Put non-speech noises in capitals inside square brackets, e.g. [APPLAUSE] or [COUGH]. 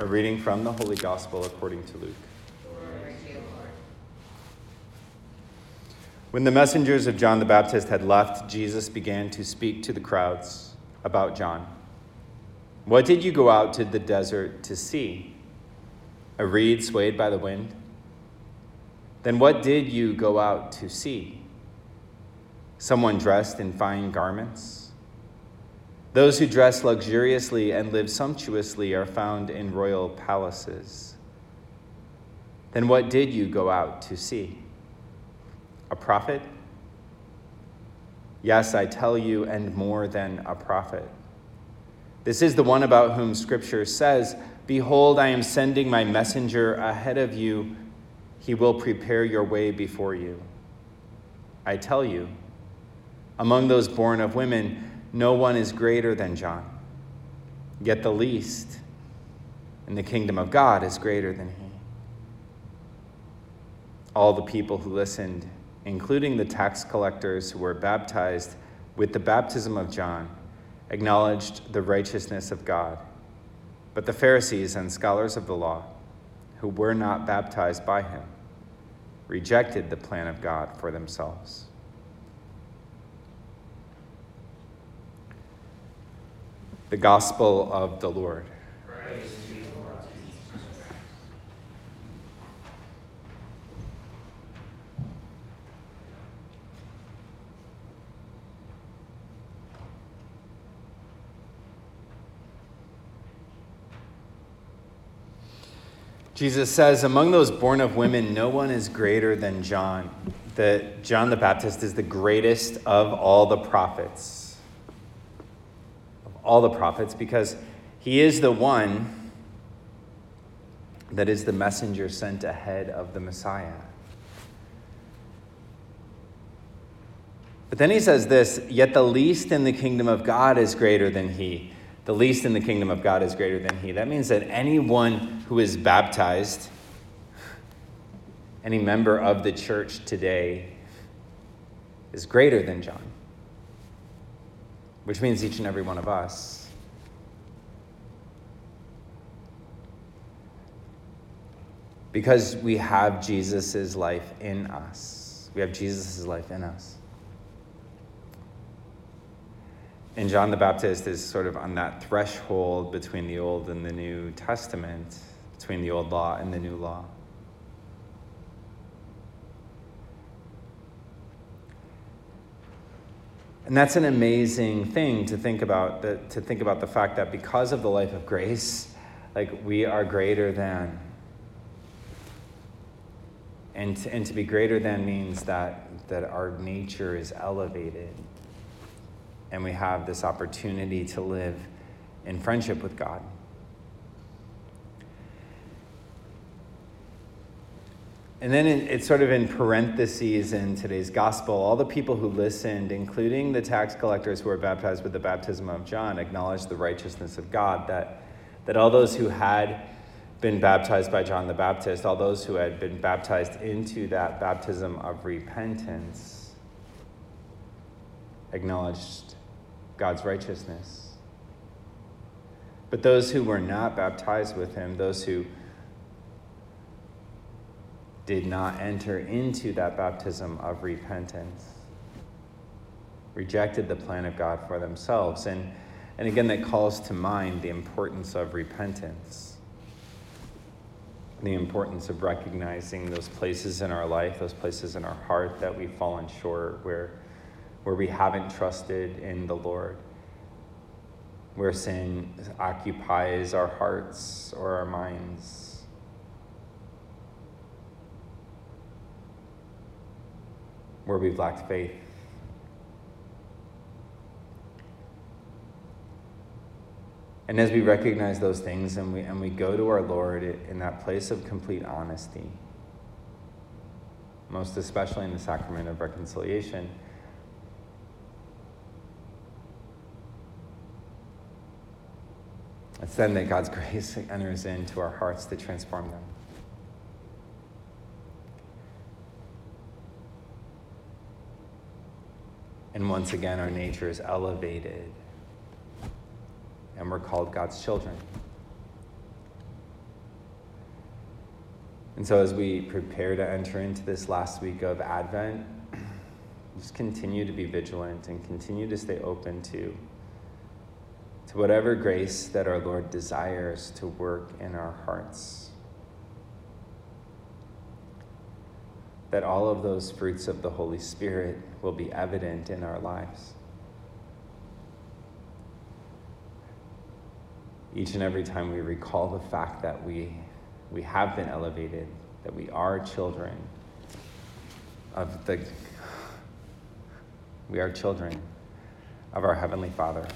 A reading from the Holy Gospel according to Luke. When the messengers of John the Baptist had left, Jesus began to speak to the crowds about John. What did you go out to the desert to see? A reed swayed by the wind? Then what did you go out to see? Someone dressed in fine garments? Those who dress luxuriously and live sumptuously are found in royal palaces. Then what did you go out to see? A prophet? Yes, I tell you, and more than a prophet. This is the one about whom Scripture says, Behold, I am sending my messenger ahead of you. He will prepare your way before you. I tell you, among those born of women, no one is greater than John. Yet the least in the kingdom of God is greater than he. All the people who listened, including the tax collectors who were baptized with the baptism of John, acknowledged the righteousness of God. But the Pharisees and scholars of the law, who were not baptized by him, rejected the plan of God for themselves. The Gospel of the Lord. Jesus says, Among those born of women, no one is greater than John. That John the Baptist is the greatest of all the prophets. All the prophets, because he is the one that is the messenger sent ahead of the Messiah. But then he says this Yet the least in the kingdom of God is greater than he the least in the kingdom of God is greater than he. That means that anyone who is baptized, any member of the church today, is greater than John, which means each and every one of us. Because we have Jesus' life in us. We have Jesus' life in us. And John the Baptist is sort of on that threshold between the Old and the New Testament, between the Old Law and the New Law. And that's an amazing thing to think about, that, to think about the fact that because of the life of grace, like we are greater than. And to, and to be greater than means that, that our nature is elevated and we have this opportunity to live in friendship with God. And then it's sort of in parentheses in today's gospel. All the people who listened, including the tax collectors who were baptized with the baptism of John, acknowledged the righteousness of God. That, that all those who had been baptized by John the Baptist, all those who had been baptized into that baptism of repentance, acknowledged God's righteousness. But those who were not baptized with him, those who did not enter into that baptism of repentance, rejected the plan of God for themselves. And, and again, that calls to mind the importance of repentance, the importance of recognizing those places in our life, those places in our heart that we've fallen short, where where we haven't trusted in the Lord, where sin occupies our hearts or our minds. Where we've lacked faith. And as we recognize those things and we, and we go to our Lord in that place of complete honesty, most especially in the sacrament of reconciliation, It's then that God's [LAUGHS] grace enters into our hearts to transform them. And once again, our nature is elevated, and we're called God's children. And so, as we prepare to enter into this last week of Advent, [CLEARS THROAT] just continue to be vigilant and continue to stay open to, to whatever grace that our Lord desires to work in our hearts. That all of those fruits of the Holy Spirit will be evident in our lives. Each and every time we recall the fact that we we have been elevated, that we are children of the we are children of our heavenly Father.